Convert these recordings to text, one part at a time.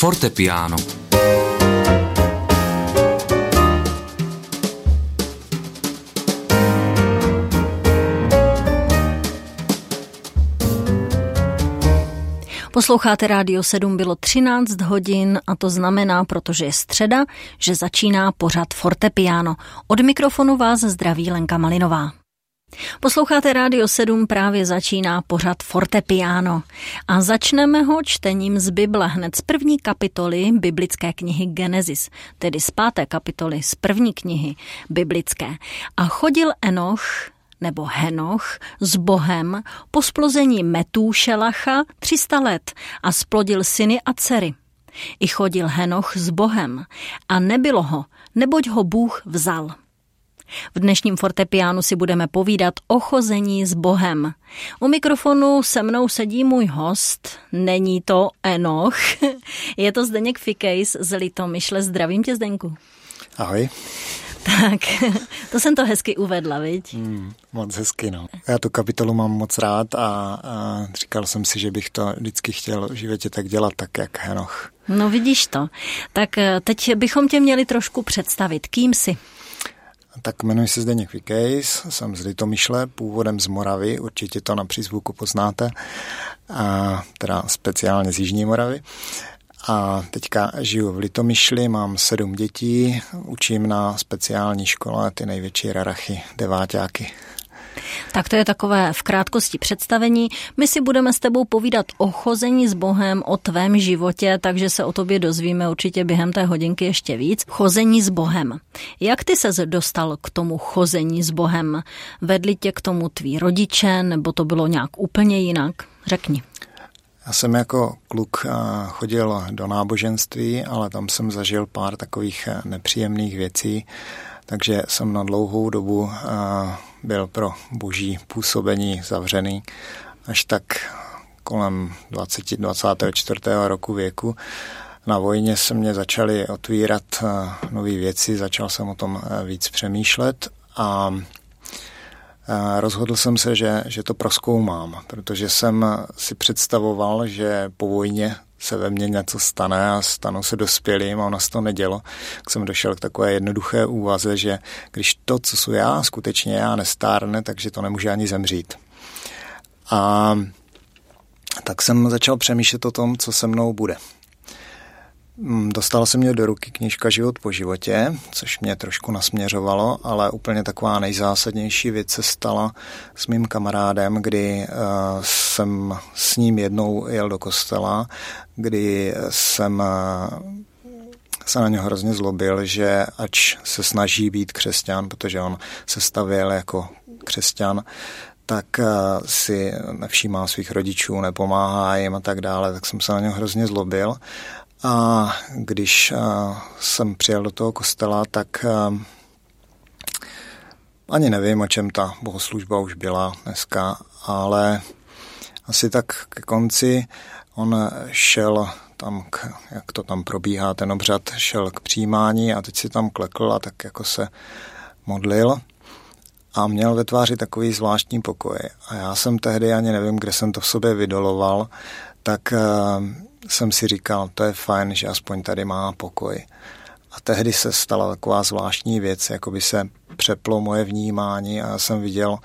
Fortepiano Posloucháte Rádio 7, bylo 13 hodin a to znamená, protože je středa, že začíná pořad Fortepiano. Od mikrofonu vás zdraví Lenka Malinová. Posloucháte Rádio 7, právě začíná pořad Fortepiano a začneme ho čtením z Bible hned z první kapitoly biblické knihy Genesis, tedy z páté kapitoly z první knihy biblické. A chodil Enoch nebo Henoch s Bohem po splození Metúšelacha 300 let a splodil syny a dcery. I chodil Henoch s Bohem a nebylo ho, neboť ho Bůh vzal. V dnešním fortepiánu si budeme povídat o chození s Bohem. U mikrofonu se mnou sedí můj host, není to Enoch, je to Zdeněk Fikejs z Litomyšle. Zdravím tě, Zdenku. Ahoj. Tak, to jsem to hezky uvedla, viď? Hmm, moc hezky, no. Já tu kapitolu mám moc rád a, a říkal jsem si, že bych to vždycky chtěl v životě tak dělat, tak jak Henoch. No vidíš to. Tak eh, teď bychom tě měli trošku představit. Kým jsi? Tak jmenuji se Zdeněk Vikejs, jsem z Litomyšle, původem z Moravy, určitě to na přízvuku poznáte, a teda speciálně z Jižní Moravy. A teďka žiju v Litomyšli, mám sedm dětí, učím na speciální škole ty největší rarachy, deváťáky. Tak to je takové v krátkosti představení. My si budeme s tebou povídat o chození s Bohem, o tvém životě, takže se o tobě dozvíme určitě během té hodinky ještě víc. Chození s Bohem. Jak ty se dostal k tomu chození s Bohem? Vedli tě k tomu tví rodiče, nebo to bylo nějak úplně jinak? Řekni. Já jsem jako kluk eh, chodil do náboženství, ale tam jsem zažil pár takových eh, nepříjemných věcí, takže jsem na dlouhou dobu eh, byl pro boží působení zavřený. Až tak kolem 20, 24. roku věku na vojně se mě začaly otvírat nové věci, začal jsem o tom víc přemýšlet a rozhodl jsem se, že, že to proskoumám, protože jsem si představoval, že po vojně se ve mně něco stane a stanu se dospělým a ono se to nedělo. Tak jsem došel k takové jednoduché úvaze, že když to, co jsou já, skutečně já nestárne, takže to nemůže ani zemřít. A tak jsem začal přemýšlet o tom, co se mnou bude. Mm, dostala se mě do ruky knižka Život po životě, což mě trošku nasměřovalo, ale úplně taková nejzásadnější věc se stala s mým kamarádem, kdy uh, jsem s ním jednou jel do kostela, kdy jsem uh, se na něho hrozně zlobil, že ač se snaží být křesťan, protože on se stavěl jako křesťan, tak uh, si nevšímá svých rodičů, nepomáhá jim a tak dále, tak jsem se na něho hrozně zlobil. A když jsem přijel do toho kostela, tak ani nevím, o čem ta bohoslužba už byla dneska, ale asi tak ke konci on šel tam, k, jak to tam probíhá, ten obřad šel k přijímání a teď si tam klekl a tak jako se modlil a měl ve tváři takový zvláštní pokoj. A já jsem tehdy ani nevím, kde jsem to v sobě vydoloval, tak jsem si říkal, to je fajn, že aspoň tady má pokoj. A tehdy se stala taková zvláštní věc, jako by se přeplo moje vnímání a já jsem viděl,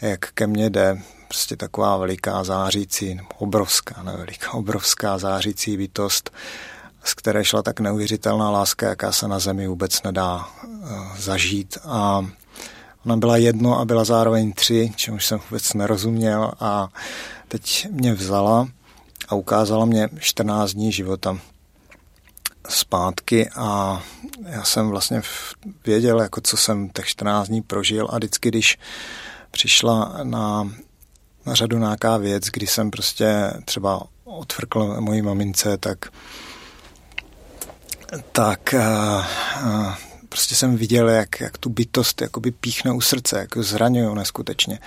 jak ke mně jde prostě taková veliká zářící, obrovská, ne veliká, obrovská zářící bytost, z které šla tak neuvěřitelná láska, jaká se na zemi vůbec nedá uh, zažít. A ona byla jedno a byla zároveň tři, čemuž jsem vůbec nerozuměl a teď mě vzala a ukázala mě 14 dní života zpátky a já jsem vlastně věděl, jako co jsem těch 14 dní prožil a vždycky, když přišla na, na řadu nějaká věc, kdy jsem prostě třeba odfrkl mojí mamince, tak tak uh, uh, prostě jsem viděl, jak, jak tu bytost jakoby píchne u srdce, jak zraňují neskutečně.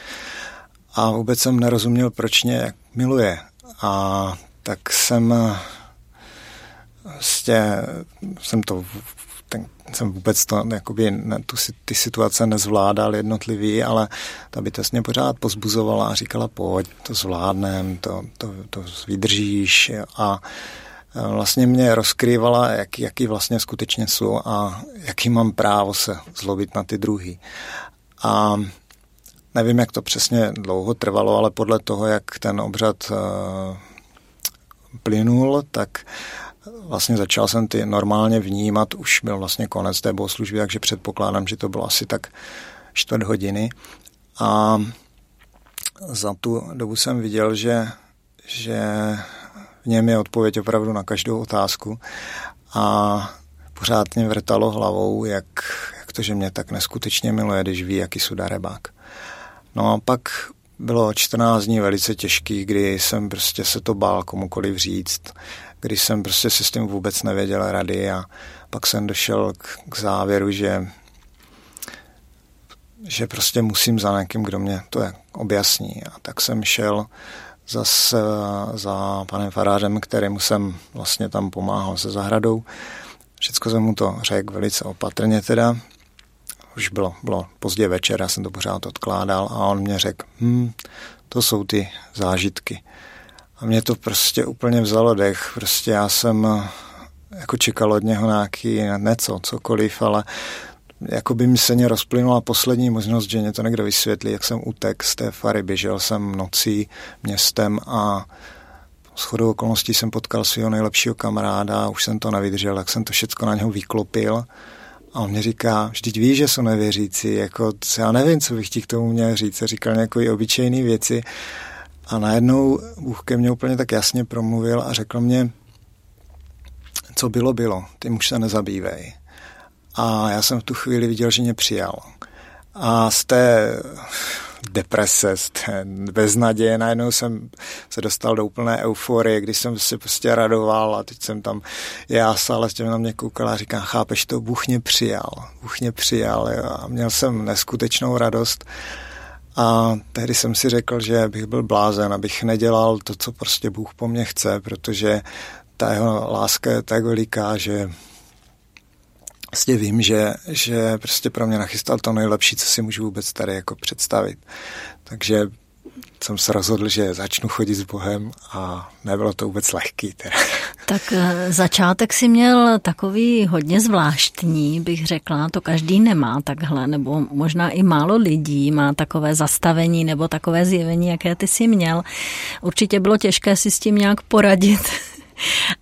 A vůbec jsem nerozuměl, proč mě miluje a tak jsem vlastně jsem to ten, jsem vůbec to, jakoby, ne, tu, ty situace nezvládal jednotlivý, ale ta by mě pořád pozbuzovala a říkala, pojď, to zvládnem, to, to, to vydržíš a vlastně mě rozkrývala, jak, jaký vlastně skutečně jsou a jaký mám právo se zlobit na ty druhý. A nevím, jak to přesně dlouho trvalo, ale podle toho, jak ten obřad uh, plynul, tak vlastně začal jsem ty normálně vnímat, už byl vlastně konec té bohoslužby, takže předpokládám, že to bylo asi tak čtvrt hodiny. A za tu dobu jsem viděl, že, že v něm je odpověď opravdu na každou otázku a pořád mě vrtalo hlavou, jak, jak to, že mě tak neskutečně miluje, když ví, jaký jsou darebák. No a pak bylo 14 dní velice těžký, kdy jsem prostě se to bál komukoliv říct, kdy jsem prostě si s tím vůbec nevěděl rady a pak jsem došel k, k závěru, že že prostě musím za někým, kdo mě to objasní. A tak jsem šel zase za panem farářem, kterému jsem vlastně tam pomáhal se zahradou. Všechno jsem mu to řekl velice opatrně teda. Už bylo, bylo pozdě večer, já jsem to pořád odkládal a on mě řekl, hm, to jsou ty zážitky. A mě to prostě úplně vzalo dech. Prostě já jsem eh, jako čekal od něho nějaký něco, cokoliv, ale jako by mi se mě rozplynula poslední možnost, že mě to někdo vysvětlí, jak jsem utek z té fary, běžel jsem nocí městem a s chodou okolností jsem potkal svého nejlepšího kamaráda, už jsem to nevydržel, tak jsem to všechno na něho vyklopil a on mi říká, vždyť víš, že jsou nevěřící, jako já nevím, co bych ti k tomu měl říct, a říkal nějaké obyčejné věci a najednou Bůh ke mně úplně tak jasně promluvil a řekl mě, co bylo, bylo, ty už se nezabývej. A já jsem v tu chvíli viděl, že mě přijal. A z té deprese, beznaděje, najednou jsem se dostal do úplné euforie, když jsem se prostě radoval a teď jsem tam jásal a těm na mě koukal a říkám, chápeš to, Bůh mě přijal, Bůh mě přijal jo. a měl jsem neskutečnou radost. A tehdy jsem si řekl, že bych byl blázen, abych nedělal to, co prostě Bůh po mně chce, protože ta jeho láska je tak veliká, že prostě vím, že, že prostě pro mě nachystal to nejlepší, co si můžu vůbec tady jako představit. Takže jsem se rozhodl, že začnu chodit s Bohem a nebylo to vůbec lehký. Teda. Tak eh, začátek si měl takový hodně zvláštní, bych řekla, to každý nemá takhle, nebo možná i málo lidí má takové zastavení nebo takové zjevení, jaké ty si měl. Určitě bylo těžké si s tím nějak poradit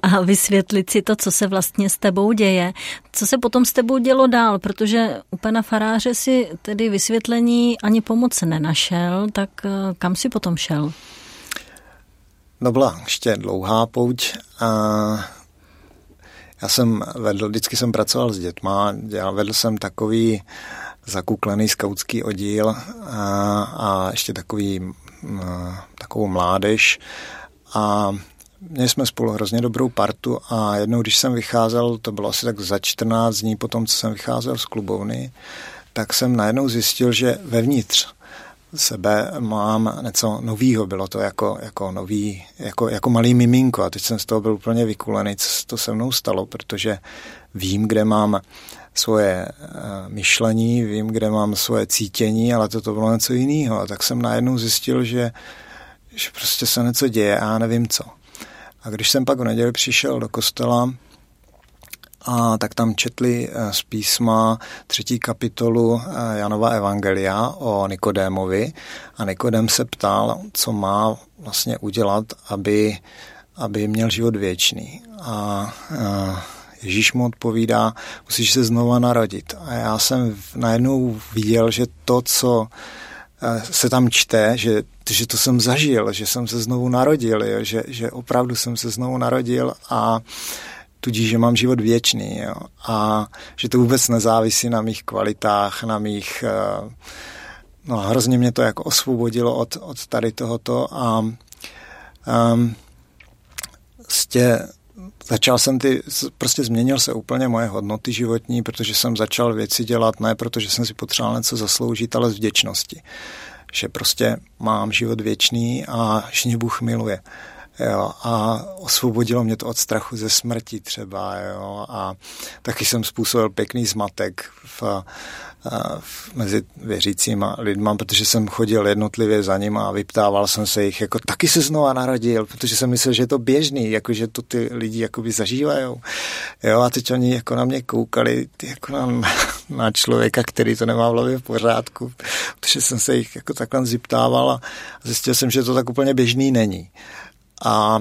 a vysvětlit si to, co se vlastně s tebou děje. Co se potom s tebou dělo dál, protože u pana faráře si tedy vysvětlení ani pomoc nenašel, tak eh, kam si potom šel? No byla ještě dlouhá pouť a já jsem vedl, vždycky jsem pracoval s dětma, dělal, vedl jsem takový zakuklený skautský oddíl a, a ještě takový, takovou mládež a měli jsme spolu hrozně dobrou partu a jednou, když jsem vycházel, to bylo asi tak za 14 dní potom, co jsem vycházel z klubovny, tak jsem najednou zjistil, že vevnitř sebe mám něco novýho, bylo to jako, jako nový, jako, jako malý miminko a teď jsem z toho byl úplně vykulený, co to se mnou stalo, protože vím, kde mám svoje uh, myšlení, vím, kde mám svoje cítění, ale toto bylo něco jiného. A tak jsem najednou zjistil, že, že prostě se něco děje a já nevím co. A když jsem pak v neděli přišel do kostela, a tak tam četli eh, z písma třetí kapitolu eh, Janova Evangelia o Nikodémovi a Nikodém se ptal, co má vlastně udělat, aby, aby měl život věčný. A, a eh, Ježíš mu odpovídá, musíš se znova narodit. A já jsem najednou viděl, že to, co se tam čte, že, že to jsem zažil, že jsem se znovu narodil, jo, že, že opravdu jsem se znovu narodil a tudíž, že mám život věčný jo, a že to vůbec nezávisí na mých kvalitách, na mých... Eh, no hrozně mě to jako osvobodilo od, od tady tohoto a um, stě, začal jsem ty, prostě změnil se úplně moje hodnoty životní, protože jsem začal věci dělat ne protože jsem si potřeboval něco zasloužit, ale z vděčnosti. Že prostě mám život věčný a že mě Bůh miluje. Jo, a osvobodilo mě to od strachu ze smrti třeba, jo, a taky jsem způsobil pěkný zmatek v, v, mezi věřícíma lidma, protože jsem chodil jednotlivě za ním a vyptával jsem se jich, jako taky se znova narodil, protože jsem myslel, že je to běžný, jako že to ty lidi jakoby zažívají. Jo, a teď oni jako na mě koukali, jako na, na člověka, který to nemá v hlavě v pořádku, protože jsem se jich jako takhle ziptával a zjistil jsem, že to tak úplně běžný není. A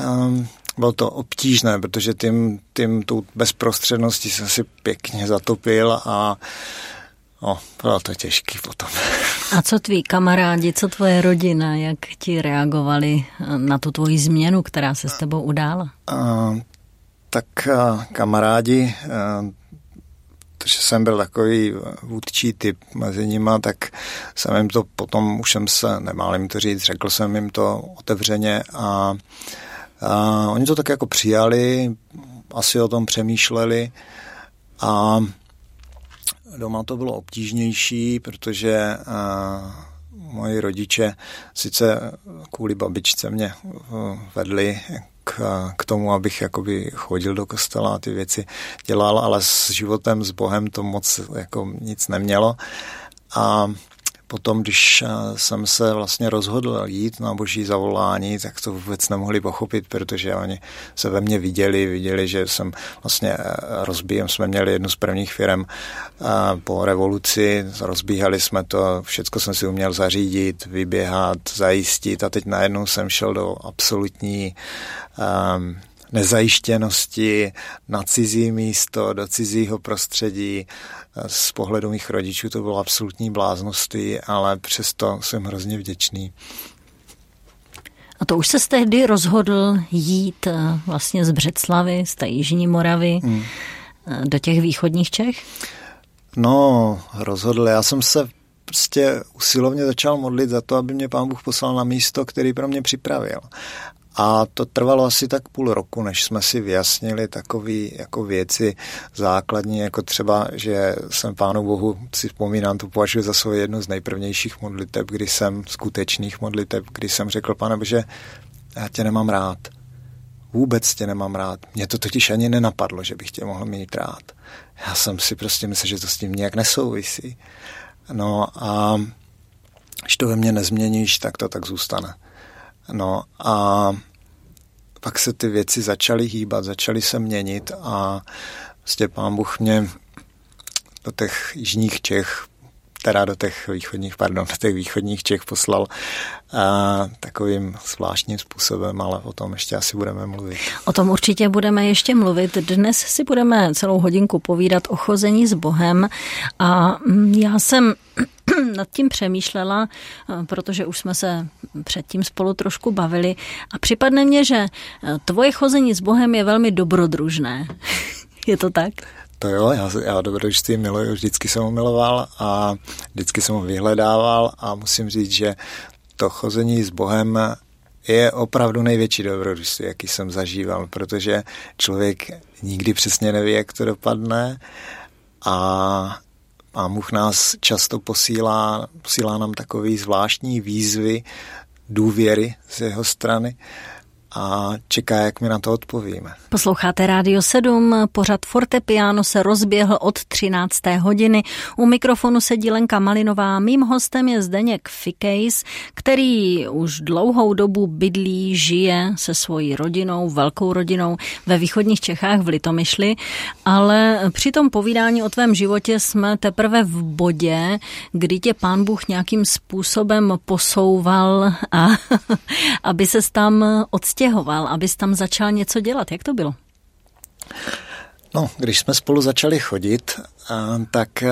um, bylo to obtížné, protože tím, tím tou bezprostředností jsem si pěkně zatopil a no, bylo to těžký potom. A co tví kamarádi, co tvoje rodina, jak ti reagovali na tu tvoji změnu, která se s tebou udála? Uh, tak uh, kamarádi, uh, protože jsem byl takový vůdčí typ mezi nima, tak jsem jim to potom, už jsem se, nemál jim to říct, řekl jsem jim to otevřeně a, a oni to tak jako přijali, asi o tom přemýšleli a doma to bylo obtížnější, protože a, moji rodiče sice kvůli babičce mě vedli k, k tomu, abych jakoby chodil do kostela a ty věci dělal, ale s životem, s Bohem to moc jako nic nemělo. A potom, když jsem se vlastně rozhodl jít na boží zavolání, tak to vůbec nemohli pochopit, protože oni se ve mně viděli, viděli, že jsem vlastně rozbíjem, jsme měli jednu z prvních firm po revoluci, rozbíhali jsme to, všecko jsem si uměl zařídit, vyběhat, zajistit a teď najednou jsem šel do absolutní um, nezajištěnosti na cizí místo, do cizího prostředí. Z pohledu mých rodičů to bylo absolutní bláznosti, ale přesto jsem hrozně vděčný. A to už se tehdy rozhodl jít eh, vlastně z Břeclavy, z té Jižní Moravy hmm. Eh, do těch východních Čech? No, rozhodl. Já jsem se prostě usilovně začal modlit za to, aby mě pán Bůh poslal na místo, který pro mě připravil. A to trvalo asi tak půl roku, než jsme si vyjasnili takové jako věci základní, jako třeba, že jsem Pánu Bohu, si vzpomínám, to považuji za svou jednu z nejprvnějších modliteb, kdy jsem, skutečných modliteb, kdy jsem řekl, pane Bože, já tě nemám rád. Vůbec tě nemám rád. Mně to totiž ani nenapadlo, že bych tě mohl mít rád. Já jsem si prostě myslel, že to s tím nějak nesouvisí. No a když to ve mně nezměníš, tak to tak zůstane. No a pak se ty věci začaly hýbat, začaly se měnit a vlastně pán Bůh mě do těch jižních Čech teda do těch východních, pardon, do těch východních Čech poslal a, takovým zvláštním způsobem, ale o tom ještě asi budeme mluvit. O tom určitě budeme ještě mluvit. Dnes si budeme celou hodinku povídat o chození s Bohem a mm, já jsem nad tím přemýšlela, protože už jsme se předtím spolu trošku bavili a připadne mně, že tvoje chození s Bohem je velmi dobrodružné. je to tak? To jo, já, já dobrodružství miluju, vždycky jsem ho miloval a vždycky jsem ho vyhledával a musím říct, že to chození s Bohem je opravdu největší dobrodružství, jaký jsem zažíval, protože člověk nikdy přesně neví, jak to dopadne a Pán Bůh nás často posílá, posílá nám takový zvláštní výzvy důvěry z jeho strany a čeká, jak mi na to odpovíme. Posloucháte Rádio 7, pořad Fortepiano se rozběhl od 13. hodiny. U mikrofonu sedí Lenka Malinová, mým hostem je Zdeněk Fikejs, který už dlouhou dobu bydlí, žije se svojí rodinou, velkou rodinou ve východních Čechách v Litomyšli, ale při tom povídání o tvém životě jsme teprve v bodě, kdy tě pán Bůh nějakým způsobem posouval a aby se tam odstěhoval odstěhoval, abys tam začal něco dělat. Jak to bylo? No, když jsme spolu začali chodit, tak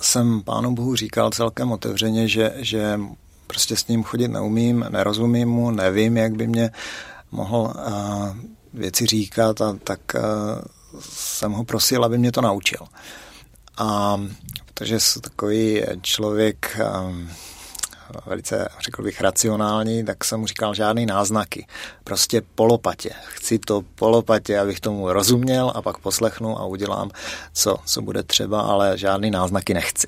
jsem pánu Bohu říkal celkem otevřeně, že, že prostě s ním chodit neumím, nerozumím mu, nevím, jak by mě mohl věci říkat a tak jsem ho prosil, aby mě to naučil. A protože jsem takový člověk, velice, řekl bych, racionální, tak jsem mu říkal žádný náznaky. Prostě polopatě. Chci to polopatě, abych tomu rozuměl a pak poslechnu a udělám, co, co bude třeba, ale žádný náznaky nechci.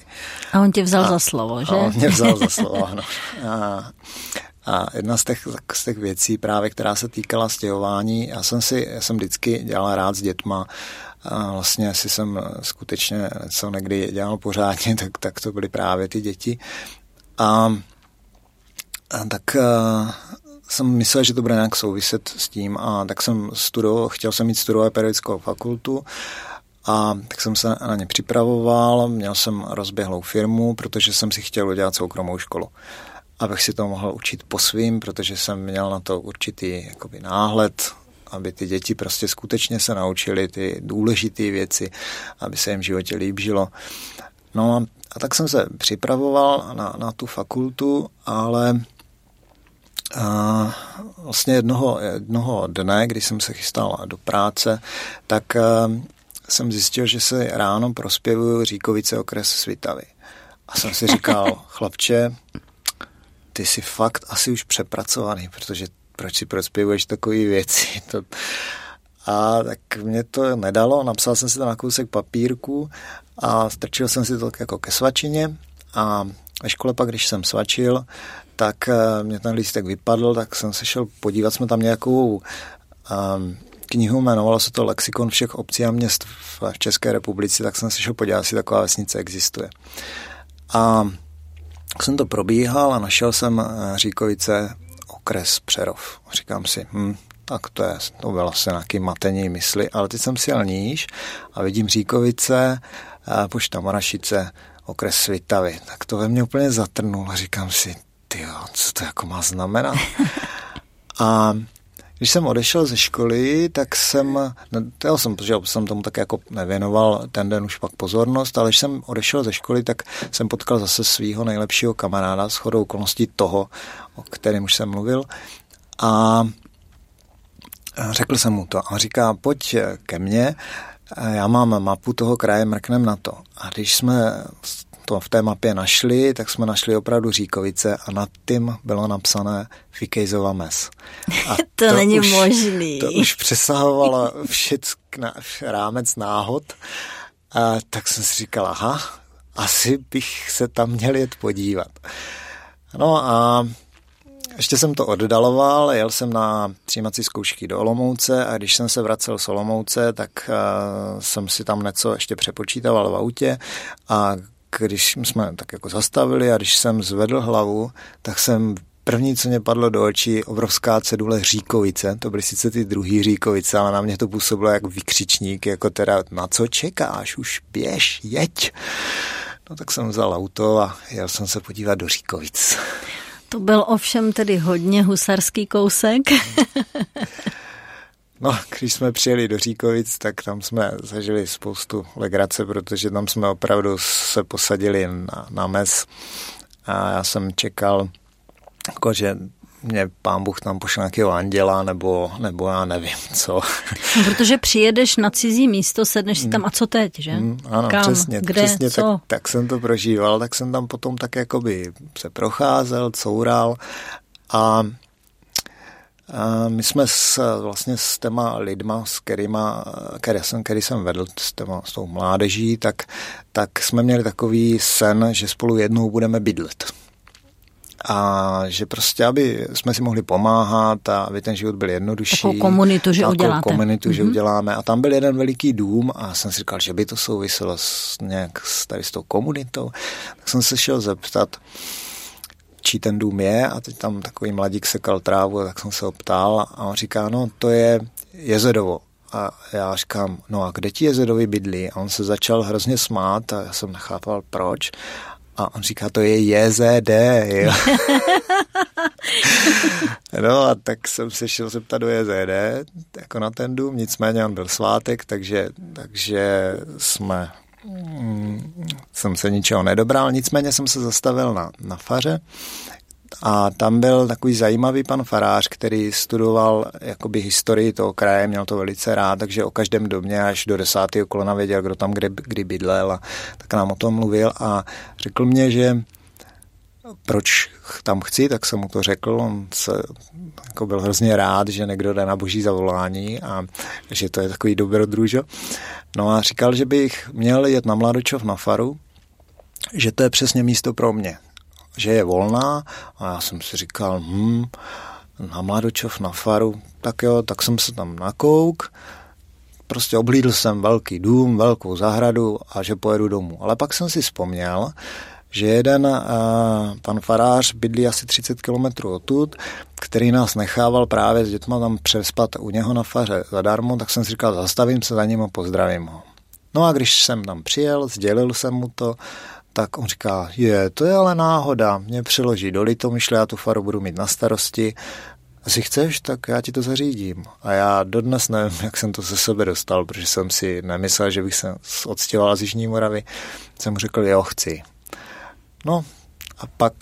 A on tě vzal a, za slovo, že? A on mě vzal za slovo, ano. A, A jedna z těch, z těch věcí právě, která se týkala stěhování, já jsem si, já jsem vždycky dělal rád s dětma, a vlastně asi jsem skutečně co někdy dělal pořádně, tak, tak to byly právě ty děti. A tak a, jsem myslel, že to bude nějak souviset s tím a tak jsem studoval, chtěl jsem mít studovat pedagogickou fakultu a tak jsem se na ně připravoval, měl jsem rozběhlou firmu, protože jsem si chtěl udělat soukromou školu. Abych si to mohl učit po svým, protože jsem měl na to určitý jakoby, náhled, aby ty děti prostě skutečně se naučily ty důležité věci, aby se jim v životě líp žilo. No a, a tak jsem se připravoval na, na tu fakultu, ale a vlastně jednoho, jednoho dne, když jsem se chystal do práce, tak jsem zjistil, že se ráno prospěvuju Říkovice okres Svitavy. A jsem si říkal, chlapče, ty jsi fakt asi už přepracovaný, protože proč si prospěvuješ takové věci? To... A tak mě to nedalo, napsal jsem si to na kousek papírku a strčil jsem si to jako ke svačině a ve škole pak, když jsem svačil, tak eh, mě ten lístek vypadl, tak jsem se šel podívat, jsme tam nějakou um, knihu, jmenovalo se to Lexikon všech obcí a měst v České republice, tak jsem se šel podívat, jestli taková vesnice existuje. A jsem to probíhal a našel jsem eh, Říkovice okres Přerov. Říkám si, hm, tak to je, to bylo asi nějaký matení mysli, ale teď jsem si jel níž a vidím Říkovice, eh, pošta Morašice, okres Svitavy. Tak to ve mně úplně zatrnulo a říkám si, ty co to jako má znamenat? A když jsem odešel ze školy, tak jsem, já jsem, protože jsem tomu tak jako nevěnoval ten den už pak pozornost, ale když jsem odešel ze školy, tak jsem potkal zase svého nejlepšího kamaráda s chodou okolností toho, o kterém už jsem mluvil. A řekl jsem mu to. A říká, pojď ke mně, já mám mapu toho kraje, mrknem na to. A když jsme to v té mapě našli, tak jsme našli opravdu Říkovice a nad tím bylo napsané Fikejzova mes. A to, to není už, možný. To už přesahovalo všeck na, rámec náhod. A tak jsem si říkal, aha, asi bych se tam měl jet podívat. No a ještě jsem to oddaloval, jel jsem na přijímací zkoušky do Olomouce a když jsem se vracel z Olomouce, tak uh, jsem si tam něco ještě přepočítal v autě a když jsme tak jako zastavili a když jsem zvedl hlavu, tak jsem První, co mě padlo do očí, obrovská cedule Říkovice. To byly sice ty druhý Říkovice, ale na mě to působilo jako vykřičník, jako teda na co čekáš, už běž, jeď. No tak jsem vzal auto a jel jsem se podívat do Říkovic. To byl ovšem tedy hodně husarský kousek. No, když jsme přijeli do Říkovic, tak tam jsme zažili spoustu legrace, protože tam jsme opravdu se posadili na, na mes a já jsem čekal, jako, že mě pán Bůh tam pošle nějakého anděla, nebo, nebo já nevím co. No, protože přijedeš na cizí místo, sedneš si tam a co teď, že? Mm, ano, Kam, přesně, kde, přesně co? Tak, tak jsem to prožíval, tak jsem tam potom tak jakoby se procházel, coural a a my jsme s, vlastně s těma lidma, s kterýma, který jsem, který jsem vedl s, těma, s tou mládeží, tak, tak jsme měli takový sen, že spolu jednou budeme bydlet. A že prostě, aby jsme si mohli pomáhat a aby ten život byl jednodušší. Takovou komunitu, že uděláte. komunitu, mm-hmm. že mhm. uděláme. A tam byl jeden veliký dům a jsem si říkal, že by to souviselo s, nějak s, tady s tou komunitou. Tak jsem se šel zeptat, čí ten dům je a teď tam takový mladík sekal trávu, tak jsem se ho ptal a on říká, no to je Jezedovo. A já říkám, no a kde ti Jezedovi bydlí? A on se začal hrozně smát a já jsem nechápal proč. A on říká, to je JZD, no a tak jsem se šel zeptat do JZD, jako na ten dům, nicméně on byl svátek, takže, takže jsme jsem se ničeho nedobral, nicméně jsem se zastavil na, na faře. A tam byl takový zajímavý pan farář, který studoval jakoby historii toho kraje, měl to velice rád, takže o každém domě až do desátého kolona věděl, kdo tam kdy, kdy bydlel a tak nám o tom mluvil a řekl mě, že proč tam chci, tak jsem mu to řekl. On se jako byl hrozně rád, že někdo jde na boží zavolání a že to je takový dobrodružo. No a říkal, že bych měl jet na Mladočov na faru, že to je přesně místo pro mě. že je volná a já jsem si říkal, hm, na Mladočov, na faru, tak jo, tak jsem se tam nakouk, prostě oblídl jsem velký dům, velkou zahradu a že pojedu domů. Ale pak jsem si vzpomněl, že jeden pan farář bydlí asi 30 kilometrů odtud, který nás nechával právě s dětma tam přespat u něho na faře zadarmo, tak jsem si říkal, zastavím se za ním a pozdravím ho. No a když jsem tam přijel, sdělil jsem mu to, tak on říká, je, to je ale náhoda, mě přeloží do Litomyšle, já tu faru budu mít na starosti, asi chceš, tak já ti to zařídím. A já dodnes nevím, jak jsem to ze sebe dostal, protože jsem si nemyslel, že bych se odstěhoval z Jižní Moravy. Jsem mu řekl, jo, chci. No a pak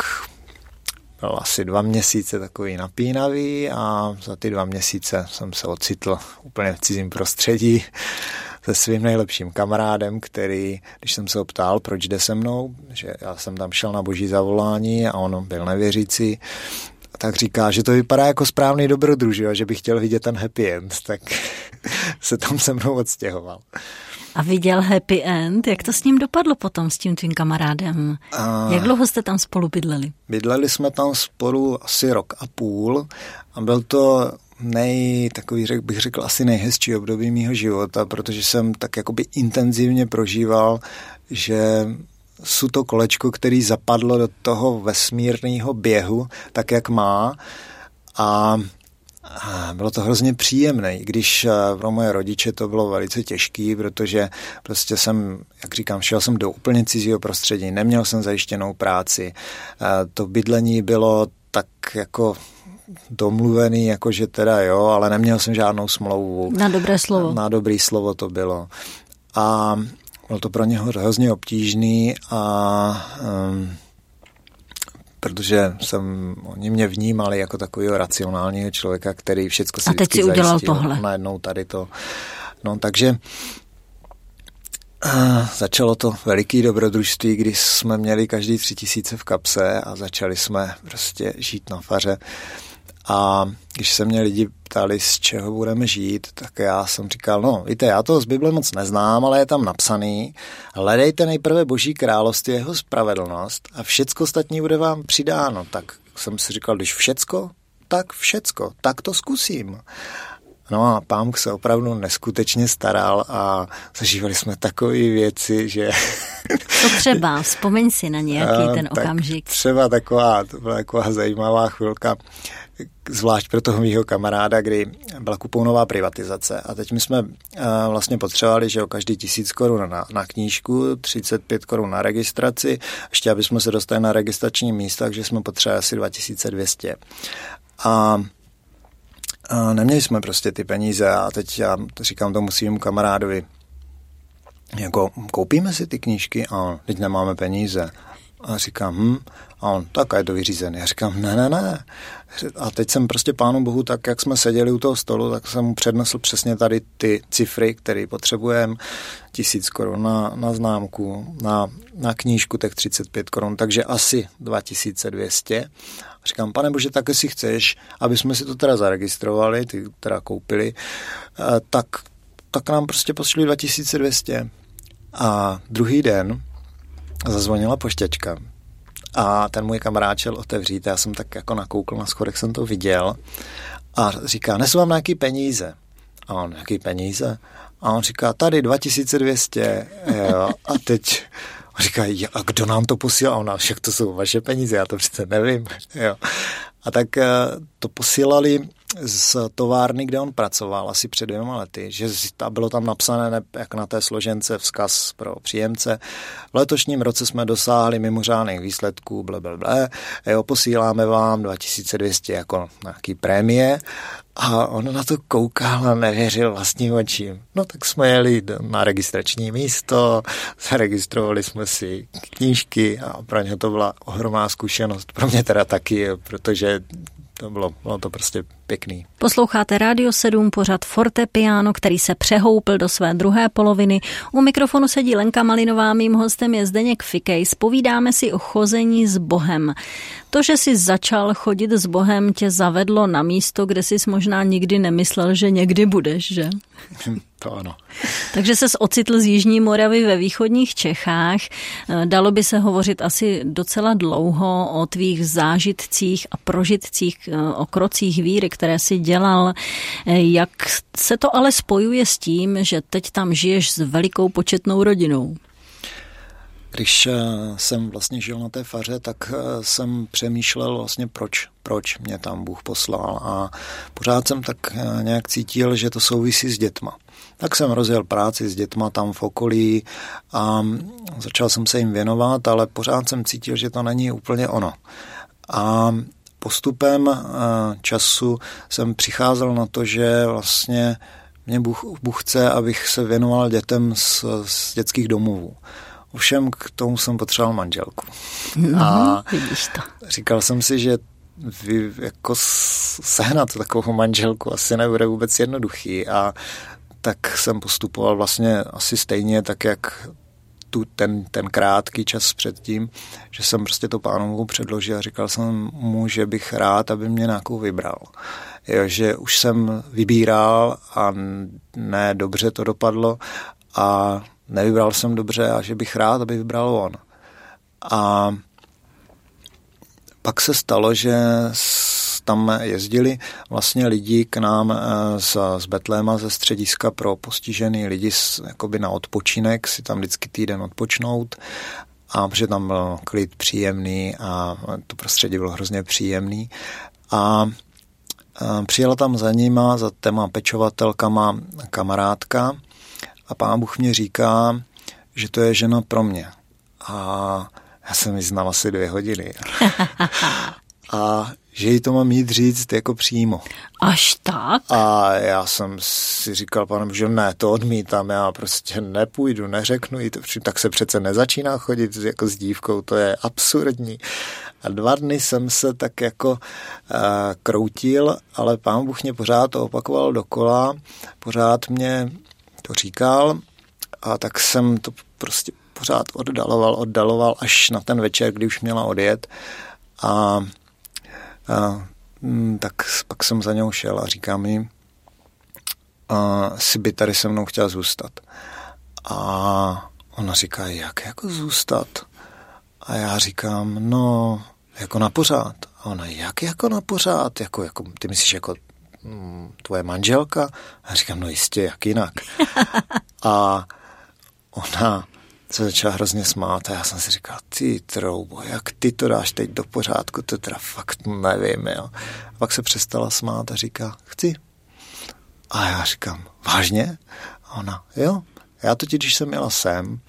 byl asi dva měsíce takový napínavý a za ty dva měsíce jsem se ocitl úplně v cizím prostředí se svým nejlepším kamarádem, který, když jsem se ho ptal, proč jde se mnou, že já jsem tam šel na boží zavolání a on byl nevěřící, tak říká, že to vypadá jako správný dobrodruž, že bych chtěl vidět ten happy end, tak se tam se mnou odstěhoval. A viděl happy end? Jak to s ním dopadlo potom, s tím tvým kamarádem? A... Jak dlouho jste tam spolu bydleli? Bydleli jsme tam spolu asi rok a půl a byl to nej, takový řek, bych řekl, asi nejhezčí období mého života, protože jsem tak jakoby intenzivně prožíval, že jsou to kolečko, který zapadlo do toho vesmírného běhu, tak jak má a bylo to hrozně příjemné, i když eh, pro moje rodiče to bylo velice těžké, protože prostě jsem, jak říkám, šel jsem do úplně cizího prostředí, neměl jsem zajištěnou práci, eh, to bydlení bylo tak jako domluvený, jakože teda jo, ale neměl jsem žádnou smlouvu. Na dobré slovo. Na dobrý slovo to bylo. A bylo to pro něho hrozně obtížný a um, protože jsem, oni mě vnímali jako takového racionálního člověka, který všechno si A teď si udělal zajistil. tohle. Najednou tady to. No takže uh, začalo to veliký dobrodružství, když jsme měli každý tři tisíce v kapse a začali jsme prostě žít na faře. A když se mě lidi ptali, z čeho budeme žít, tak já jsem říkal, no víte, já to z Bible moc neznám, ale je tam napsaný, hledejte nejprve boží království, jeho spravedlnost a všecko ostatní bude vám přidáno. Tak jsem si říkal, když všecko, tak všecko, tak to zkusím. No a pán se opravdu neskutečně staral a zažívali jsme takové věci, že... To třeba, vzpomeň si na nějaký ten okamžik. Třeba taková, to byla taková zajímavá chvilka zvlášť pro toho mýho kamaráda, kdy byla kupounová privatizace a teď my jsme vlastně potřebovali, že o každý tisíc korun na, na knížku, 35 korun na registraci, ještě aby jsme se dostali na registrační místa, takže jsme potřebovali asi 2200. A a neměli jsme prostě ty peníze a teď já říkám tomu svým kamarádovi, jako koupíme si ty knížky a teď nemáme peníze. A říkám, hm, a on, tak a je to vyřízený. Já říkám, ne, ne, ne. A teď jsem prostě pánu bohu, tak jak jsme seděli u toho stolu, tak jsem mu přednesl přesně tady ty cifry, které potřebujeme. Tisíc korun na, na známku, na, na knížku těch 35 korun, takže asi 2200. A říkám, pane bože, tak jestli chceš, aby jsme si to teda zaregistrovali, ty teda koupili, eh, tak, tak nám prostě pošli 2200. A druhý den zazvonila poštěčka a ten můj kamarád šel otevřít, já jsem tak jako nakoukl na schodech, jsem to viděl a říká, nesu vám nějaký peníze. A on, jaký peníze? A on říká, tady 2200. Jo. A teď on říká, a kdo nám to posílá? A ona, však to jsou vaše peníze, já to přece nevím. Jo. A tak eh, to posílali z továrny, kde on pracoval asi před dvěma lety, že bylo tam napsané jak na té složence vzkaz pro příjemce. V letošním roce jsme dosáhli mimořádných výsledků, ble, ble, ble. Jo, posíláme vám 2200 jako nějaký prémie a on na to koukal a nevěřil vlastním očím. No tak jsme jeli na registrační místo, zaregistrovali jsme si knížky a pro ně to byla ohromná zkušenost. Pro mě teda taky, protože to bylo, bylo to prostě pěkný. Posloucháte Radio 7, pořad Fortepiano, který se přehoupil do své druhé poloviny. U mikrofonu sedí Lenka Malinová, mým hostem je Zdeněk Fikej. Spovídáme si o chození s Bohem. To, že jsi začal chodit s Bohem, tě zavedlo na místo, kde jsi možná nikdy nemyslel, že někdy budeš, že? to ano. Takže se ocitl z Jižní Moravy ve východních Čechách. Dalo by se hovořit asi docela dlouho o tvých zážitcích a prožitcích, o krocích víry, které si dělal. Jak se to ale spojuje s tím, že teď tam žiješ s velikou početnou rodinou? Když eh, jsem vlastně žil na té faře, tak eh, jsem přemýšlel vlastně proč, proč mě tam Bůh poslal a pořád jsem tak eh, nějak cítil, že to souvisí s dětma. Tak jsem rozjel práci s dětma tam v okolí a začal jsem se jim věnovat, ale pořád jsem cítil, že to není úplně ono. A postupem času jsem přicházel na to, že vlastně mě Bůh, Bůh chce, abych se věnoval dětem z, z dětských domovů. Ovšem k tomu jsem potřeboval manželku. No, a vidíš to. říkal jsem si, že vy, jako sehnat takovou manželku asi nebude vůbec jednoduchý a tak jsem postupoval vlastně asi stejně tak, jak tu, ten, ten krátký čas předtím, že jsem prostě to pánovu předložil a říkal jsem mu, že bych rád, aby mě nějakou vybral. Jo, že už jsem vybíral a ne dobře to dopadlo a nevybral jsem dobře a že bych rád, aby vybral on. A pak se stalo, že tam jezdili vlastně lidi k nám eh, z, z Betléma ze střediska pro postižený lidi z, jakoby na odpočinek, si tam vždycky týden odpočnout. A protože tam byl klid příjemný a to prostředí bylo hrozně příjemný. A eh, přijela tam za nima, za téma pečovatelkama kamarádka a pán Bůh mě říká, že to je žena pro mě. A já jsem ji znal asi dvě hodiny. a že jí to mám jít říct jako přímo. Až tak? A já jsem si říkal, pane, že ne, to odmítám, já prostě nepůjdu, neřeknu jí to, tak se přece nezačíná chodit jako s dívkou, to je absurdní. A dva dny jsem se tak jako uh, kroutil, ale pán Bůh mě pořád to opakoval dokola, pořád mě to říkal a tak jsem to prostě pořád oddaloval, oddaloval až na ten večer, kdy už měla odjet a, a mm, tak pak jsem za něj šel a říkám mi, a, si by tady se mnou chtěla zůstat. A ona říká, jak jako zůstat? A já říkám, no, jako na pořád. A ona, jak jako na pořád? Jako, jako, ty myslíš jako tvoje manželka? A říkám, no jistě, jak jinak. a ona se začala hrozně smát a já jsem si říkal, ty troubo, jak ty to dáš teď do pořádku, to teda fakt nevím, jo. A pak se přestala smát a říká, chci. A já říkám, vážně? A ona, jo. Já totiž, když jsem jela sem,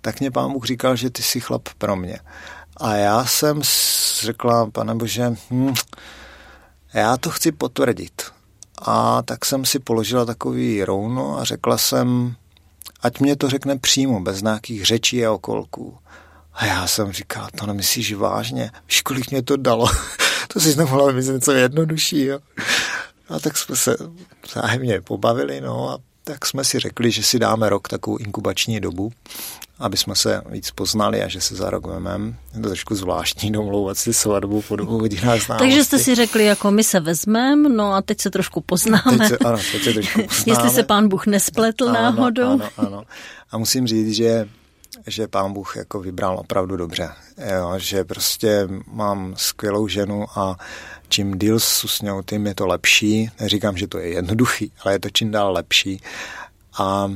tak mě pán Bůh říkal, že ty jsi chlap pro mě. A já jsem řekla, pane Bože, hm, já to chci potvrdit. A tak jsem si položila takový rouno a řekla jsem, ať mě to řekne přímo, bez nějakých řečí a okolků. A já jsem říkal, to nemyslíš vážně? Víš, kolik mě to dalo? to si nemohla myslet něco jednoduššího. A tak jsme se zájemně pobavili, no a tak jsme si řekli, že si dáme rok takovou inkubační dobu aby jsme se víc poznali a že se za rok vememe. Je to trošku zvláštní domlouvat si svatbu po dvou hodinách známosti. Takže jste si řekli, jako my se vezmeme, no a teď se trošku poznáme. Teď se, ano, teď se trošku poznáme. Jestli se pán Bůh nespletl ano, náhodou. Ano, ano. A musím říct, že že pán Bůh jako vybral opravdu dobře. Jo, že prostě mám skvělou ženu a čím díl s ňou, tím je to lepší. Neříkám, že to je jednoduchý, ale je to čím dál lepší. A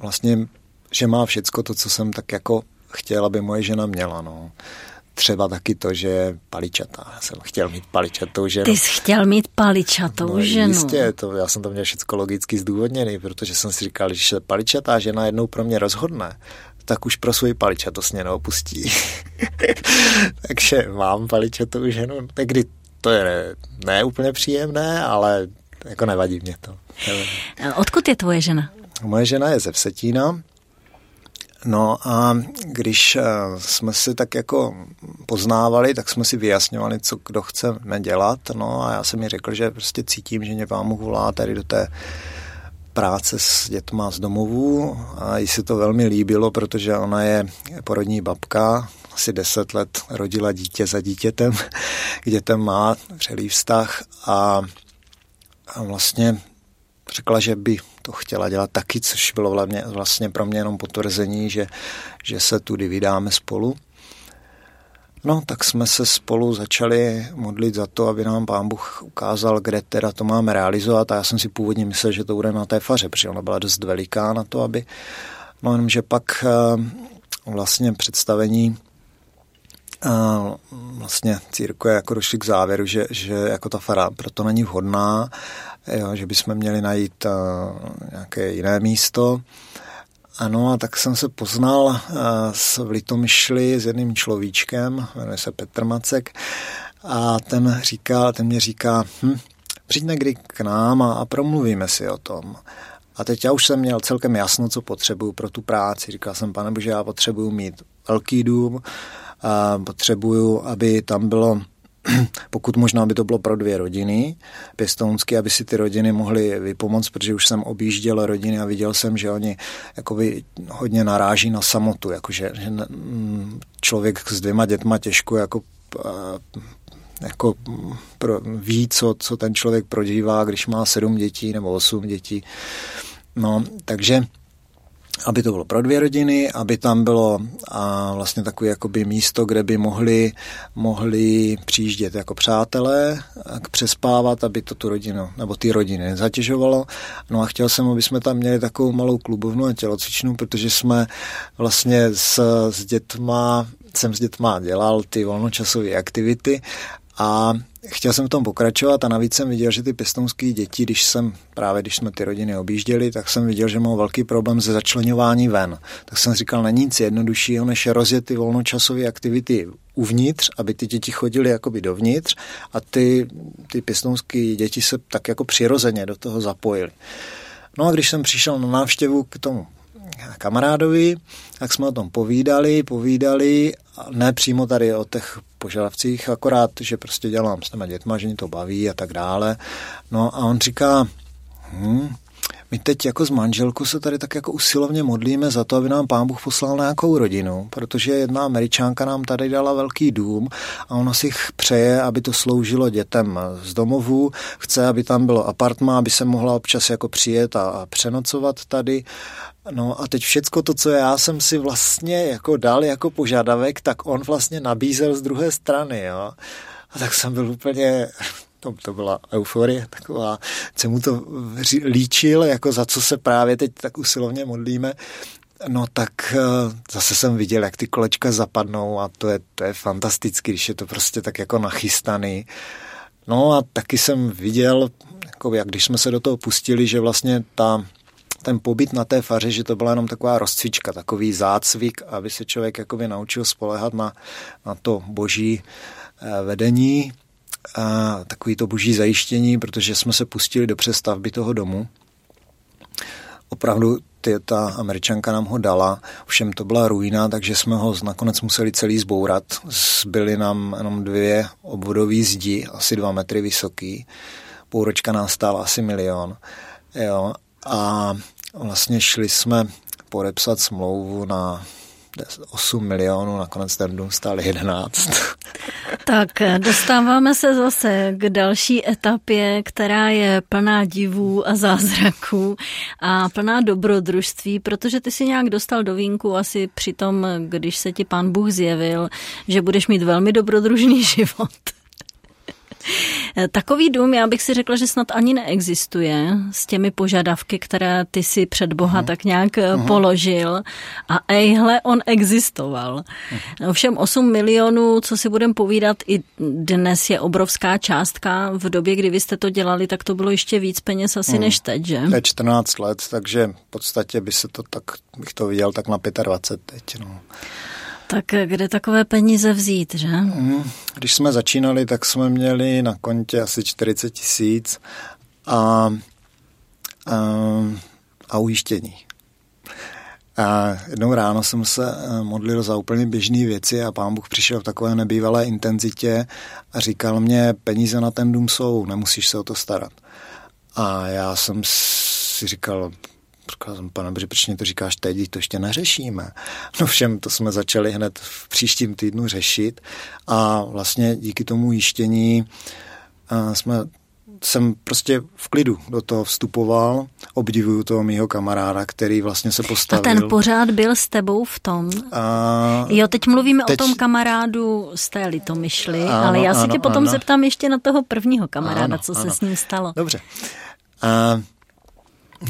vlastně že má všecko to, co jsem tak jako chtěl, aby moje žena měla, no. Třeba taky to, že je paličatá. Já jsem chtěl mít paličatou ženu. Ty jsi chtěl mít paličatou no, ženu. Jistě, to, já jsem to měl všechno logicky zdůvodněný, protože jsem si říkal, že paličatá žena jednou pro mě rozhodne, tak už pro svůj paličatost mě neopustí. Takže mám paličatou ženu, někdy to je ne, úplně příjemné, ale jako nevadí mě to. Nevadí. Odkud je tvoje žena? Moje žena je ze Vsetína, No a když eh, jsme si tak jako poznávali, tak jsme si vyjasňovali, co kdo chceme dělat. No a já jsem mi řekl, že prostě cítím, že mě vám volá tady do té práce s dětma z domovů a jí se to velmi líbilo, protože ona je porodní babka, asi deset let rodila dítě za dítětem, k dětem má přelý vztah a, a vlastně řekla, že by to chtěla dělat taky, což bylo vlastně, pro mě jenom potvrzení, že, že se tudy vydáme spolu. No, tak jsme se spolu začali modlit za to, aby nám pán Bůh ukázal, kde teda to máme realizovat a já jsem si původně myslel, že to bude na té faře, protože ona byla dost veliká na to, aby... No jenomže pak eh, vlastně představení eh, vlastně církve jako došli k závěru, že, že jako ta fara proto není vhodná, jo, že bychom měli najít uh, nějaké jiné místo. Ano, a tak jsem se poznal uh, s v Litomyšli s jedným človíčkem, jmenuje se Petr Macek, a ten, říká, ten mě říká, hm, přijď někdy k nám a, a promluvíme si o tom. A teď já už jsem měl celkem jasno, co potřebuju pro tu práci. Říkal jsem, pane Bože, já potřebuju mít velký dům, a potřebuju, aby tam bylo pokud možná by to bylo pro dvě rodiny pěstounsky, aby si ty rodiny mohly vypomoct, protože už jsem objížděl rodiny a viděl jsem, že oni jakoby hodně naráží na samotu, jakože že člověk s dvěma dětma těžko jako jako pro, ví, co, co ten člověk prožívá, když má sedm dětí nebo osm dětí. No, takže aby to bylo pro dvě rodiny, aby tam bylo a vlastně takové jakoby místo, kde by mohli, mohli přijíždět jako přátelé, přespávat, aby to tu rodinu, nebo ty rodiny nezatěžovalo. No a chtěl jsem, aby jsme tam měli takovou malou klubovnu a tělocvičnu, protože jsme vlastně s, s dětma jsem s dětma dělal ty volnočasové aktivity a chtěl jsem v tom pokračovat a navíc jsem viděl, že ty pěstounské děti, když jsem právě když jsme ty rodiny objížděli, tak jsem viděl, že mám velký problém se začlenování ven. Tak jsem říkal, není nic jednoduššího, než rozjet ty volnočasové aktivity uvnitř, aby ty děti chodily jakoby dovnitř a ty, ty pěstounské děti se tak jako přirozeně do toho zapojily. No a když jsem přišel na návštěvu k tomu kamarádovi, tak jsme o tom povídali, povídali, ne přímo tady o těch požadavcích, akorát, že prostě dělám s těma dětma, že mě to baví a tak dále. No a on říká, hm, my teď jako s manželkou se tady tak jako usilovně modlíme za to, aby nám pán Bůh poslal nějakou rodinu, protože jedna američánka nám tady dala velký dům a ona si přeje, aby to sloužilo dětem z domovů, chce, aby tam bylo apartma, aby se mohla občas jako přijet a, a přenocovat tady. No a teď všecko to, co já jsem si vlastně jako dal jako požadavek, tak on vlastně nabízel z druhé strany, jo. A tak jsem byl úplně to, to byla euforie taková, jsem mu to líčil, jako za co se právě teď tak usilovně modlíme, No tak eh, zase jsem viděl, jak ty kolečka zapadnou a to je, to je fantastické, když je to prostě tak jako nachystaný. No a taky jsem viděl, jako jak když jsme se do toho pustili, že vlastně ta, ten pobyt na té faře, že to byla jenom taková rozcvička, takový zácvik, aby se člověk jakoby naučil spolehat na, na to boží eh, vedení, a takový to boží zajištění, protože jsme se pustili do přestavby toho domu. Opravdu ty, ta američanka nám ho dala, všem to byla ruina, takže jsme ho nakonec museli celý zbourat. Zbyly nám jenom dvě obvodové zdi, asi dva metry vysoký. Půlročka nás stála asi milion. Jo. A vlastně šli jsme podepsat smlouvu na 8 milionů, nakonec ten dům stál 11. Tak dostáváme se zase k další etapě, která je plná divů a zázraků a plná dobrodružství, protože ty si nějak dostal do vínku asi při tom, když se ti pán Bůh zjevil, že budeš mít velmi dobrodružný život. Takový dům, já bych si řekla, že snad ani neexistuje s těmi požadavky, které ty si před Boha uh-huh. tak nějak uh-huh. položil. A ejhle, on existoval. Uh-huh. Ovšem 8 milionů, co si budem povídat, i dnes je obrovská částka. V době, kdy vy jste to dělali, tak to bylo ještě víc peněz asi uh-huh. než teď, že? Je 14 let, takže v podstatě by se to tak, bych to viděl tak na 25 teď. No. Tak kde takové peníze vzít, že? Mm, když jsme začínali, tak jsme měli na kontě asi 40 tisíc a, a, a ujištění. A jednou ráno jsem se eh, modlil za úplně běžné věci a pán Bůh přišel v takové nebývalé intenzitě a říkal mě, peníze na ten dům jsou, nemusíš se o to starat. A já jsem si říkal, Říkal jsem, pane Bože, proč mě to říkáš teď, to ještě neřešíme. No všem, to jsme začali hned v příštím týdnu řešit a vlastně díky tomu jištění jsme jsem prostě v klidu do toho vstupoval, obdivuju toho mýho kamaráda, který vlastně se postavil. A ten pořád byl s tebou v tom? A... Jo, teď mluvíme teď... o tom kamarádu z té Litomyšly, ano, ale já se ano, tě potom ano. zeptám ještě na toho prvního kamaráda, ano, co ano. se s ním stalo. Dobře. A...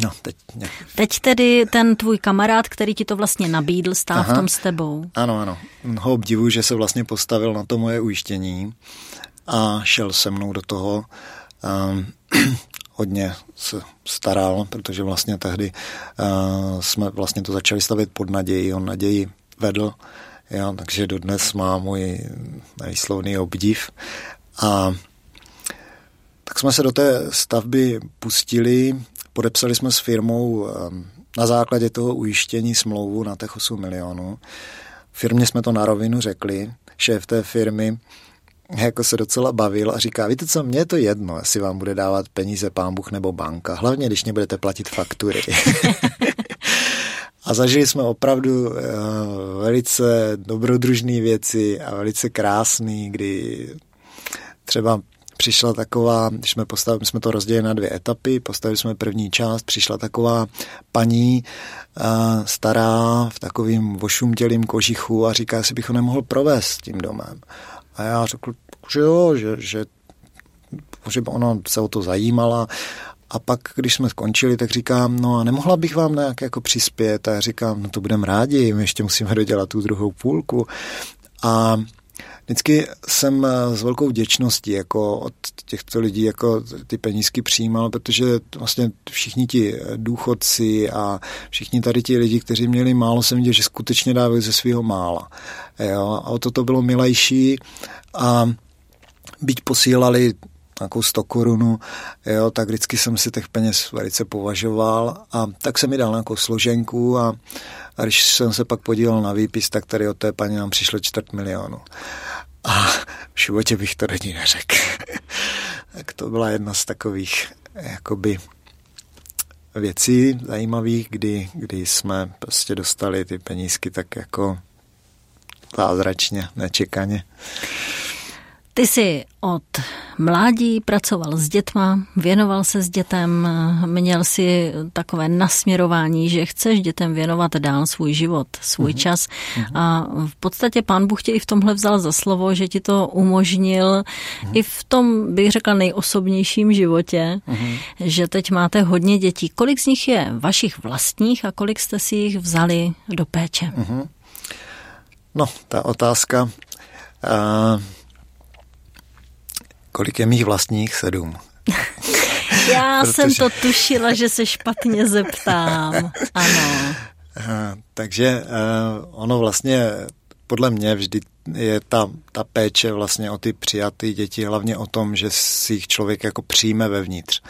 No, teď, ne. teď tedy ten tvůj kamarád, který ti to vlastně nabídl, stál Aha. v tom s tebou. Ano, ano. Ho obdivuju, že se vlastně postavil na to moje ujištění a šel se mnou do toho. Um, hodně se staral, protože vlastně tehdy uh, jsme vlastně to začali stavit pod naději. On naději vedl, jo, takže dodnes má můj nejslovný obdiv. A tak jsme se do té stavby pustili, podepsali jsme s firmou um, na základě toho ujištění smlouvu na těch 8 milionů. Firmě jsme to na rovinu řekli, šéf té firmy jako se docela bavil a říká, víte co, mně je to jedno, jestli vám bude dávat peníze pán Bůh nebo banka, hlavně když nebudete platit faktury. a zažili jsme opravdu uh, velice dobrodružné věci a velice krásný, kdy třeba přišla taková, když jsme postavili, jsme to rozdělili na dvě etapy, postavili jsme první část, přišla taková paní stará v takovým vošumtělým kožichu a říká, jestli bych ho nemohl provést tím domem. A já řekl, že jo, že, že, že ona se o to zajímala. A pak, když jsme skončili, tak říkám, no a nemohla bych vám nějak jako přispět? A já říkám, no to budeme rádi, my ještě musíme dodělat tu druhou půlku. A vždycky jsem s velkou vděčností jako od těchto lidí jako ty penízky přijímal, protože vlastně všichni ti důchodci a všichni tady ti lidi, kteří měli málo, jsem viděl, že skutečně dávají ze svého mála. Jo? A o to to bylo milejší a byť posílali nějakou 100 korunu, jo, tak vždycky jsem si těch peněz velice považoval a tak jsem mi dal nějakou složenku a, a když jsem se pak podíval na výpis, tak tady od té paní nám přišlo čtvrt milionu. A v životě bych to není neřekl. tak to byla jedna z takových jakoby věcí zajímavých, kdy, kdy jsme prostě dostali ty penízky tak jako zázračně, nečekaně. Ty jsi od mládí pracoval s dětma, věnoval se s dětem, měl si takové nasměrování, že chceš dětem věnovat dál svůj život, svůj uh-huh. čas. Uh-huh. A v podstatě pán Bůh tě i v tomhle vzal za slovo, že ti to umožnil uh-huh. i v tom, bych řekla, nejosobnějším životě, uh-huh. že teď máte hodně dětí. Kolik z nich je vašich vlastních a kolik jste si jich vzali do péče? Uh-huh. No, ta otázka... Uh Kolik je mých vlastních? Sedm. Já Protože... jsem to tušila, že se špatně zeptám. Ano. Takže uh, ono vlastně podle mě vždy je ta, ta péče vlastně o ty přijaté děti hlavně o tom, že si jich člověk jako přijme vevnitř.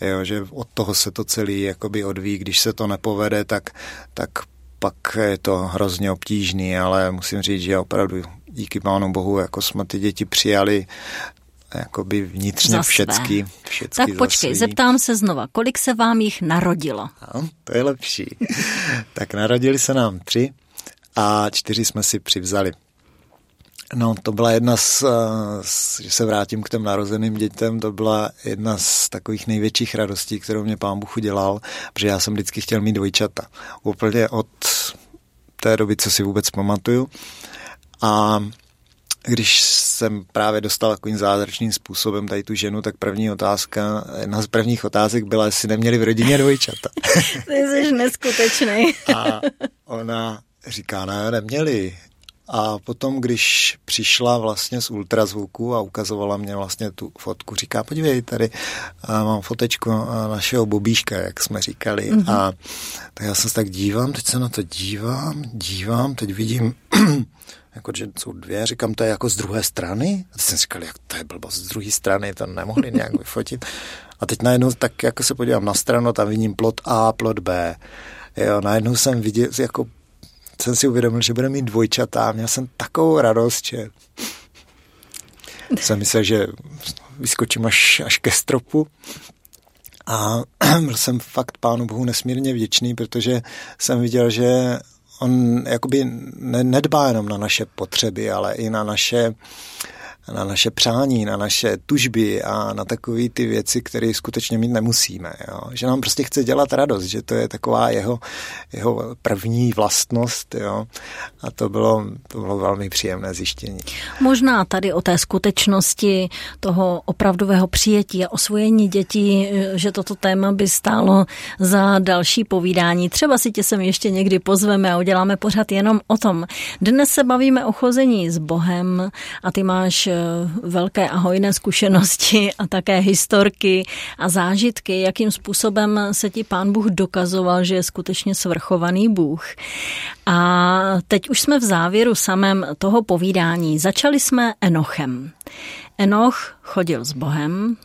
Jo, že od toho se to celý jakoby odvíjí. Když se to nepovede, tak, tak pak je to hrozně obtížný, ale musím říct, že opravdu díky Pánu Bohu, jako jsme ty děti přijali jakoby vnitřně všecky, všecky Tak počkej, zeptám se znova, kolik se vám jich narodilo? No, to je lepší. tak narodili se nám tři a čtyři jsme si přivzali. No, to byla jedna z, z, že se vrátím k těm narozeným dětem, to byla jedna z takových největších radostí, kterou mě pán Bůh udělal, protože já jsem vždycky chtěl mít dvojčata. Úplně od té doby, co si vůbec pamatuju. A když jsem právě dostal takovým zázračným způsobem tady tu ženu, tak první otázka, jedna z prvních otázek byla, jestli neměli v rodině dvojčata. Ty jsi neskutečný. A ona říká, ne, neměli. A potom, když přišla vlastně z ultrazvuku a ukazovala mě vlastně tu fotku, říká, podívej, tady mám fotečku našeho bobíška, jak jsme říkali. Mm-hmm. A tak já se tak dívám, teď se na to dívám, dívám, teď vidím jako, že jsou dvě, říkám, to je jako z druhé strany. A teď jsem říkal, jak to je blbost, z druhé strany, to nemohli nějak vyfotit. A teď najednou tak jako se podívám na stranu, tam vidím plot A, plot B. Jo, najednou jsem viděl, jako jsem si uvědomil, že bude mít dvojčata. Měl jsem takovou radost, že jsem myslel, že vyskočím až, až ke stropu. A byl jsem fakt pánu Bohu nesmírně vděčný, protože jsem viděl, že on jakoby nedbá jenom na naše potřeby, ale i na naše na naše přání, na naše tužby a na takové ty věci, které skutečně mít nemusíme. Jo? Že nám prostě chce dělat radost, že to je taková jeho, jeho první vlastnost. Jo? A to bylo, to bylo velmi příjemné zjištění. Možná tady o té skutečnosti toho opravdového přijetí a osvojení dětí, že toto téma by stálo za další povídání. Třeba si tě sem ještě někdy pozveme a uděláme pořád jenom o tom. Dnes se bavíme o chození s Bohem a ty máš velké a hojné zkušenosti a také historky a zážitky, jakým způsobem se ti pán Bůh dokazoval, že je skutečně svrchovaný Bůh. A teď už jsme v závěru samém toho povídání. Začali jsme Enochem. Enoch chodil s Bohem,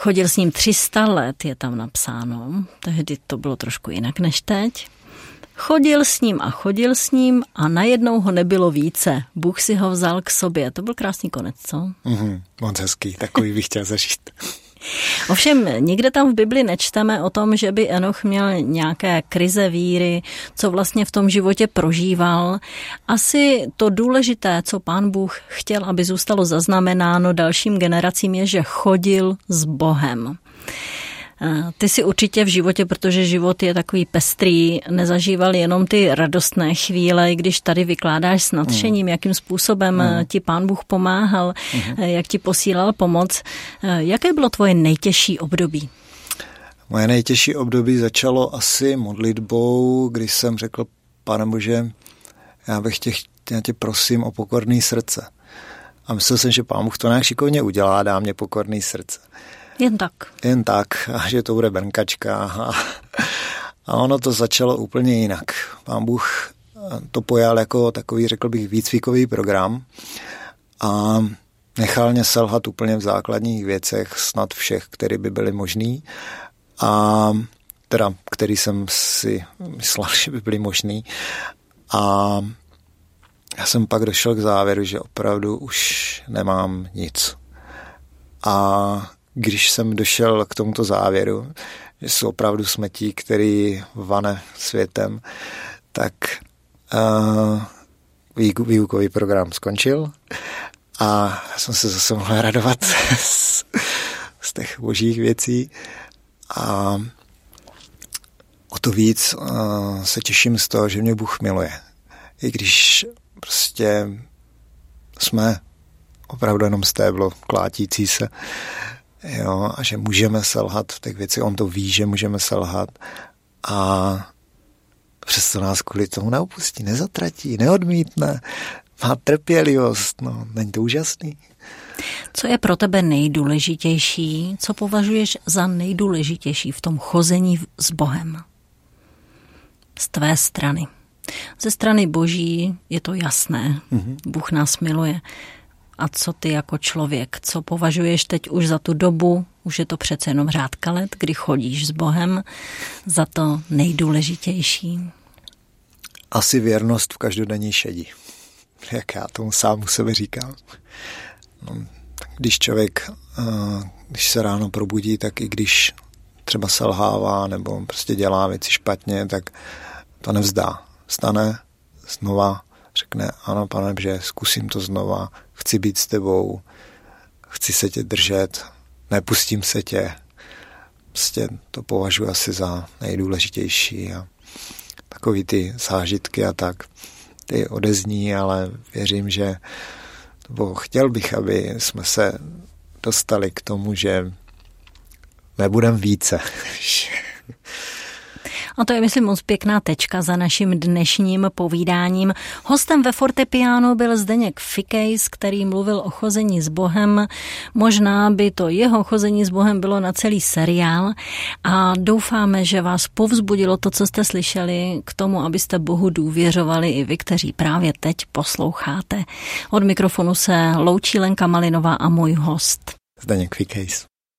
Chodil s ním 300 let, je tam napsáno. Tehdy to bylo trošku jinak než teď. Chodil s ním a chodil s ním a najednou ho nebylo více. Bůh si ho vzal k sobě. To byl krásný konec, co? Mm-hmm, moc hezký, takový bych chtěl zažít. Ovšem, nikde tam v Bibli nečteme o tom, že by Enoch měl nějaké krize víry, co vlastně v tom životě prožíval. Asi to důležité, co pán Bůh chtěl, aby zůstalo zaznamenáno dalším generacím, je, že chodil s Bohem. Ty si určitě v životě, protože život je takový pestrý, nezažíval jenom ty radostné chvíle, když tady vykládáš s nadšením, mm. jakým způsobem mm. ti pán Bůh pomáhal, mm. jak ti posílal pomoc. Jaké bylo tvoje nejtěžší období? Moje nejtěžší období začalo asi modlitbou, když jsem řekl, pane Bože, já bych tě, já tě prosím o pokorný srdce. A myslel jsem, že pán Bůh to nějak šikovně udělá, dá mě pokorný srdce. Jen tak. Jen tak, a že to bude brnkačka. A, a ono to začalo úplně jinak. Pán Bůh to pojal jako takový, řekl bych, výcvikový program a nechal mě selhat úplně v základních věcech, snad všech, které by byly možný. A teda, který jsem si myslel, že by byly možný. A já jsem pak došel k závěru, že opravdu už nemám nic. A když jsem došel k tomuto závěru, že jsou opravdu smetí, který vane světem, tak uh, výukový program skončil a jsem se zase mohl radovat z, z těch božích věcí a o to víc uh, se těším z toho, že mě Bůh miluje. I když prostě jsme opravdu jenom stéblo klátící se, jo, a že můžeme selhat v těch věcech, on to ví, že můžeme selhat a přesto nás kvůli tomu neopustí, nezatratí, neodmítne, má trpělivost, no, není to úžasný. Co je pro tebe nejdůležitější, co považuješ za nejdůležitější v tom chození s Bohem? Z tvé strany. Ze strany Boží je to jasné. Mm-hmm. Bůh nás miluje. A co ty jako člověk, co považuješ teď už za tu dobu, už je to přece jenom řádka let, kdy chodíš s Bohem, za to nejdůležitější? Asi věrnost v každodenní šedí, jak já tomu sám u sebe říkám. No, když člověk, eh, když se ráno probudí, tak i když třeba selhává nebo prostě dělá věci špatně, tak to nevzdá. Stane znova řekne, ano, pane, že zkusím to znova, chci být s tebou, chci se tě držet, nepustím se tě. Prostě to považuji asi za nejdůležitější a takový ty zážitky a tak, ty odezní, ale věřím, že nebo chtěl bych, aby jsme se dostali k tomu, že nebudem více. A to je, myslím, moc pěkná tečka za naším dnešním povídáním. Hostem ve fortepiánu byl Zdeněk Fikejs, který mluvil o chození s Bohem. Možná by to jeho chození s Bohem bylo na celý seriál a doufáme, že vás povzbudilo to, co jste slyšeli, k tomu, abyste Bohu důvěřovali i vy, kteří právě teď posloucháte. Od mikrofonu se loučí Lenka Malinová a můj host. Zdeněk Fikejs.